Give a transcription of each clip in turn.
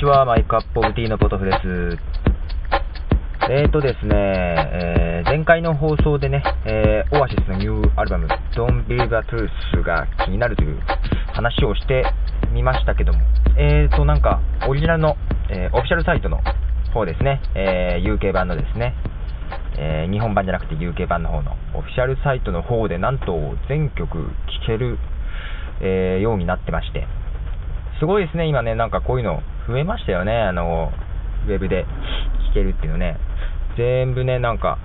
ちは、マイクアップオブティーのポトフです。えーとですね、えー前回の放送でね、えーオアシスのニューアルバム、Don't Believe the Truth が気になるという話をしてみましたけども、えーと、なんか、オリジナルの、えーオフィシャルサイトの方ですね、えー UK 版のですね、えー日本版じゃなくて UK 版の方のオフィシャルサイトの方で、なんと全曲聴ける、えようになってまして、すごいですね、今ね、なんかこういうの増えましたよね、あの、ウェブで聴けるっていうのね。全部ね、なんか、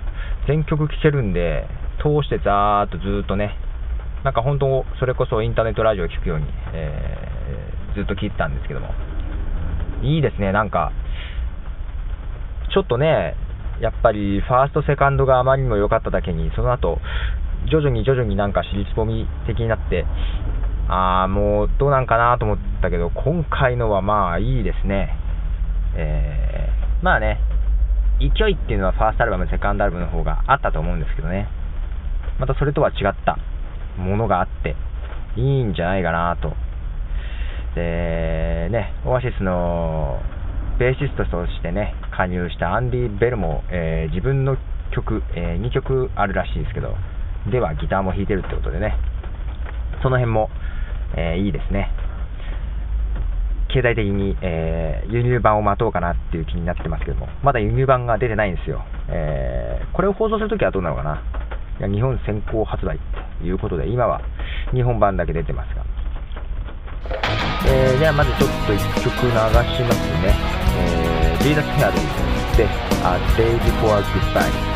全曲聴けるんで、通してざーっとずっとね、なんか本当、それこそインターネットラジオ聴くように、えーずっと聴いてたんですけども、いいですね、なんか、ちょっとね、やっぱりファースト、セカンドがあまりにも良かっただけに、その後、徐々に徐々になんか尻つぼみ的になって、あーもうどうなんかなと思ったけど、今回のはまあいいですね。えー、まあね、勢いっていうのはファーストアルバム、セカンドアルバムの方があったと思うんですけどね。またそれとは違ったものがあって、いいんじゃないかなと。で、ね、オアシスのベーシストとしてね、加入したアンディ・ベルも、えー自分の曲、え2曲あるらしいですけど、ではギターも弾いてるってことでね、その辺も、えーいいですね。経済的に、えー輸入版を待とうかなっていう気になってますけども、まだ輸入版が出てないんですよ。えーこれを放送するときはどうなのかないや日本先行発売ということで、今は日本版だけ出てますが。えーじゃあまずちょっと1曲流しますね。えー、ジーダスヘアドで、A Day Before Goodbye。「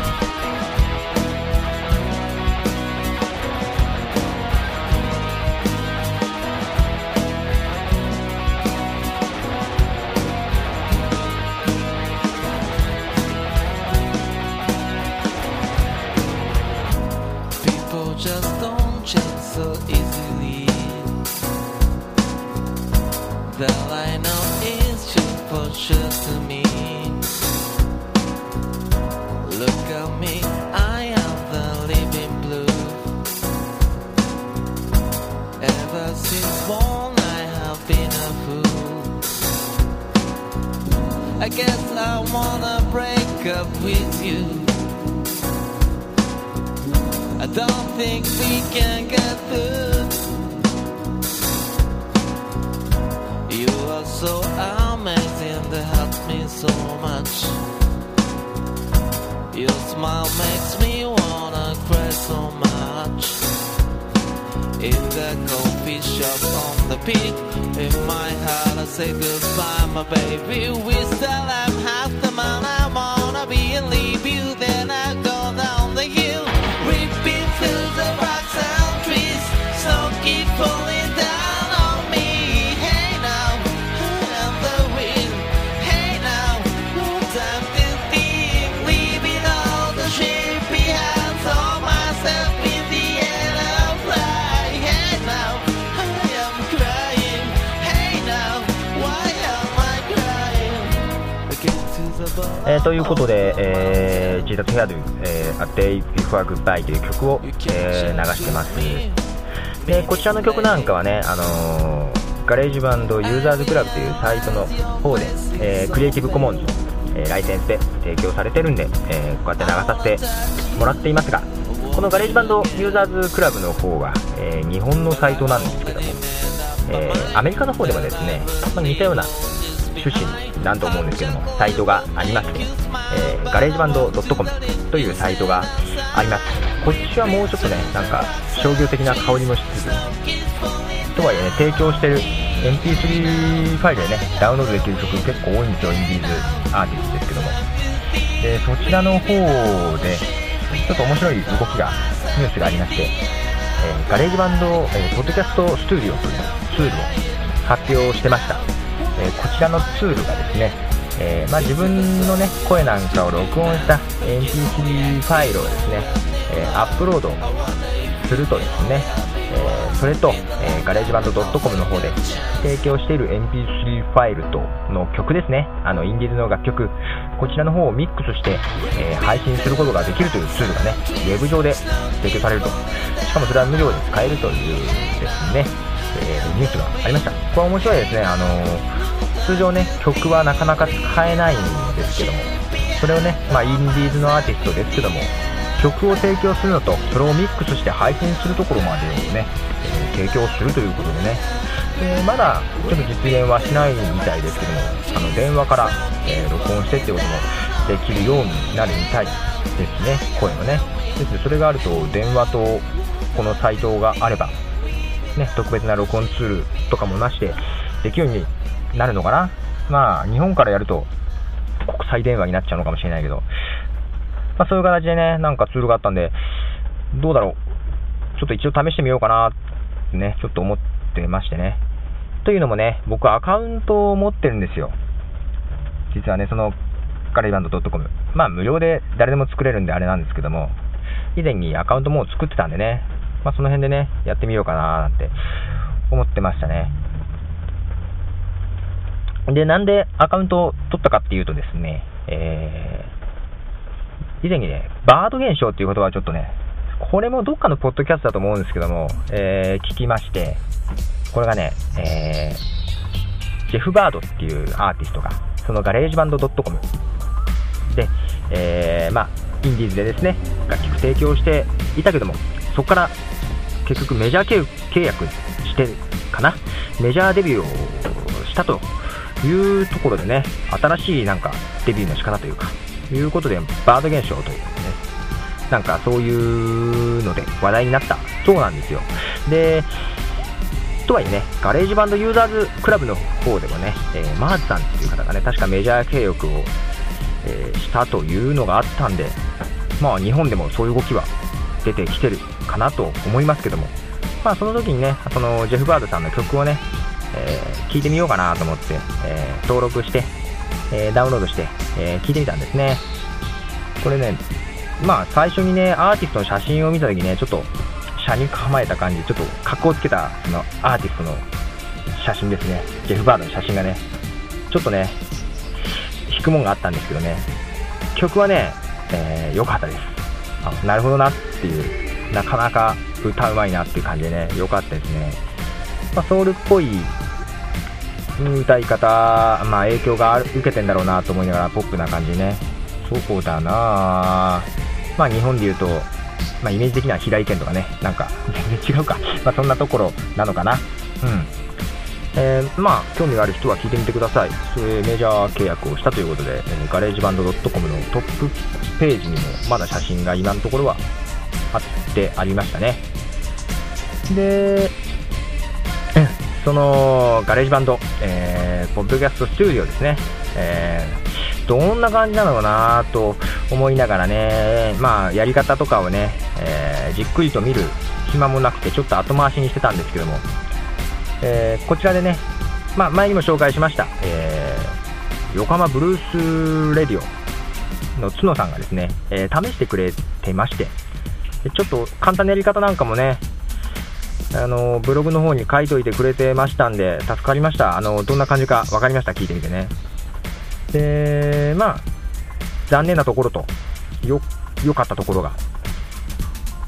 with you I don't think we can get through. You are so amazing, that helps me so much. Your smile makes me wanna cry so much. In the coffee shop on the beat, in my heart I say goodbye, my baby. We still have half the man hurry and leave you there. ということで、えー、ジーダスヘアドゥ、えー、A Day Before Goodbye という曲を、えー流してます。で、こちらの曲なんかはね、あのー GarageBand Users Club というサイトの方で、えー Creative Commons の、えーライセンスで提供されてるんで、えーこうやって流させてもらっていますが、この GarageBand Users Club の方は、えー日本のサイトなんですけども、えーアメリカの方ではですね、まあ、似たような趣旨になると思うんですけども、サイトがありまして、えーガレージバンド .com というサイトがあります。こっちはもうちょっとね、なんか商業的な香りもしつつ、とはいえね、提供してる MP3 ファイルでね、ダウンロードできる曲結構多いんですよ、インディーズアーティストですけども。で、そちらの方で、ちょっと面白い動きが、ニュースがありまして、えー GarageBand、えー Podcast Studio というツールを発表してました。えーこちらのツールがですね、えーまあ、自分の、ね、声なんかを録音した MP3 ファイルをですね、えアップロードするとですね、えそれと、えガレージバンド .com の方で提供している MP3 ファイルとの曲ですね、あのインディーズの楽曲、こちらの方をミックスして、え配信することができるというツールがね、ウェブ上で提供されると、しかもそれは無料で使えるというですね、えニュースがありました。これは面白いですね、あのー通常ね曲はなかなか使えないんですけどもそれをね、まあ、インディーズのアーティストですけども曲を提供するのとそれをミックスして配信するところまでをね、えー、提供するということでね。でまだちょっと実現はしないみたいですけどもあの電話から、えー、録音してってこともできるようになるみたいですね。声のね。ですそれがあると電話とこのサイトがあれば、ね、特別な録音ツールとかもなしでできるようになるのかな？まあ日本からやると国際電話になっちゃうのかもしれないけど、まあ、そういう形でね、なんかツールがあったんで、どうだろう、ちょっと一応試してみようかなってね、ちょっと思ってましてね。というのもね、僕アカウントを持ってるんですよ。実はね、その、ガレーバンド .com。まあ無料で誰でも作れるんであれなんですけども、以前にアカウントもう作ってたんでね、まあその辺でね、やってみようかななんて思ってましたね。で、なんでアカウントを取ったかっていうとですね、えー、以前にね、バード現象っていう言葉はちょっとね、これもどっかのポッドキャストだと思うんですけども、えー、聞きまして、これがね、えー、ジェフ・バードっていうアーティストが、そのガレージバンド .com で、えー、まあ、インディーズでですね、楽曲提供していたけども、そこから結局メジャー契約してかな、メジャーデビューをしたと。いうところでね、新しいなんかデビューの仕方というか、いうことで、バード現象というね、なんかそういうので話題になったそうなんですよ。で、とはいえね、 GarageBand Users Club の方でもね、えー、マーズさんっていう方がね、確かメジャー契約を、えー、したというのがあったんで、まあ日本でもそういう動きは出てきてるかなと思いますけども、まあその時にね、そのジェフ・バードさんの曲をね、えー、聞いてみようかなと思って、えー、登録して、え、ダウンロードして、え聞いてみたんですね。これね、まあ最初にね、アーティストの写真を見たときね、ちょっと車に構えた感じ、ちょっと格好つけたそのアーティストの写真ですね。ジェフ・バードの写真がね、ちょっとね、引くもんがあったんですけどね、曲はね、え良かったです。あなるほどなっていう、なかなか歌うまいなっていう感じでね、良かったですね。まあ、ソウルっぽい歌い方、まあ、影響が受けてんだろうなと思いながら、ポップな感じね。そうだなまあ、日本で言うと、まあ、イメージ的には平井堅とかね、なんか、全 然違うか。まあ、そんなところなのかな。うん。えー、まあ、興味がある人は聞いてみてください。そういうメジャー契約をしたということで、えー、 GarageBand.com のトップページにも、まだ写真が今のところは貼ってありましたね。で、その GarageBand、えー、 Podcast Studio ですね、えー、どんな感じなのかなと思いながらね、まあ、やり方とかをね、えー、じっくりと見る暇もなくて、ちょっと後回しにしてたんですけども、えー、こちらでね、まあ、前にも紹介しました、えー、横浜ブルースレディオの角さんがですね、えー、試してくれてまして、ちょっと簡単なやり方なんかもね、あのブログの方に書いといてくれてましたんで、助かりました。あのどんな感じか分かりました、聞いてみてね。で、まあ、残念なところと、よ、良かったところが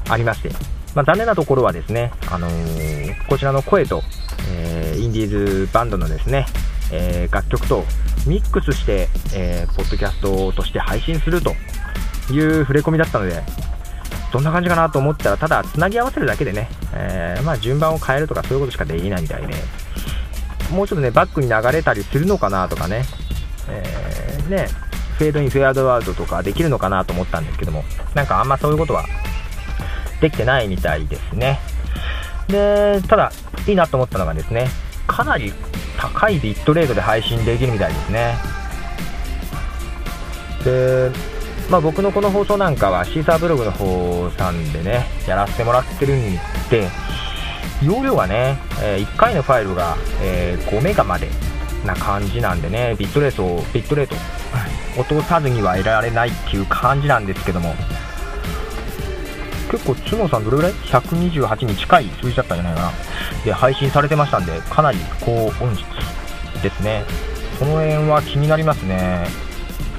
ありまして、まあ、残念なところはですね、あのー、こちらの声と、えー、インディーズバンドのですね、えー、楽曲とミックスして、えー、ポッドキャストとして配信するという触れ込みだったので、どんな感じかなと思ったら、ただつなぎ合わせるだけでね、えー、まあ、順番を変えるとかそういうことしかできないみたいで、もうちょっとね、バックに流れたりするのかなとかね、えー、ね、フェードイン、フェアドワードとかできるのかなと思ったんですけども、なんかあんまそういうことはできてないみたいですね。で、ただ、いいなと思ったのがですね、かなり高いビットレートで配信できるみたいですね。で、まあ、僕のこの放送なんかはシーサーブログの方さんでね、やらせてもらってるんで、容量がね、え、1回のファイルが、え、5メガまでな感じなんでね、ビットレートを、ビットレート、落とさずには得られないっていう感じなんですけども、結構、角さんどれぐらい ?128 に近い数字だったんじゃないかな。で、配信されてましたんで、かなり高音質ですね。その辺は気になりますね。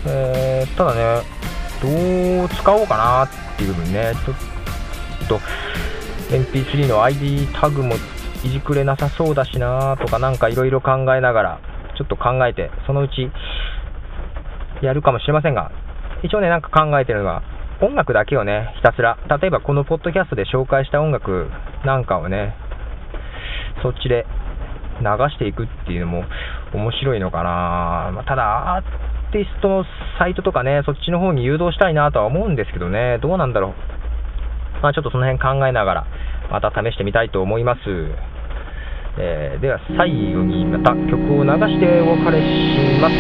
えー、ただね、どう使おうかなっていう部分ね、ちょっと MP3 の ID タグもいじくれなさそうだしなとかなんかいろいろ考えながら、ちょっと考えて、そのうちやるかもしれませんが、一応ね、なんか考えてるのは、音楽だけをね、ひたすら、例えばこのポッドキャストで紹介した音楽なんかをね、そっちで流していくっていうのも面白いのかな、まあ、ただ、ティストのサイトとかね、そっちの方に誘導したいなとは思うんですけどね、どうなんだろう。まあ、ちょっとその辺考えながら、また試してみたいと思います。えー、では最後にまた曲を流してお別れします。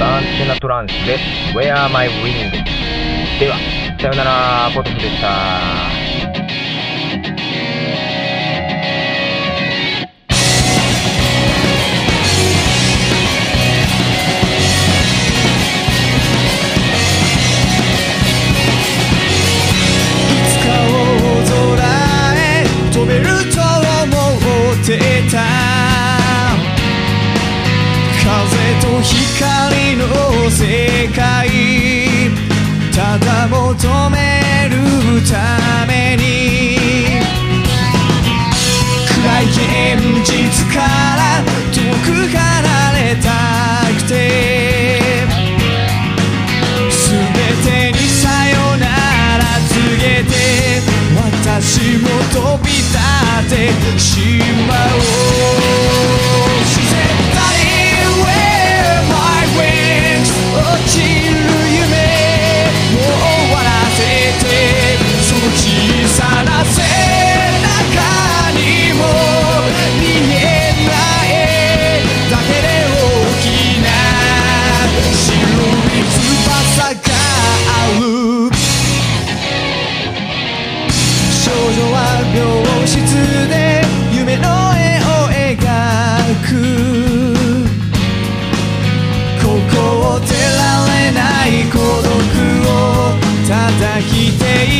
バーンチナトランスで Where My Ring では、さよなら、ポトフでした。ここを出られない孤独を叩きている。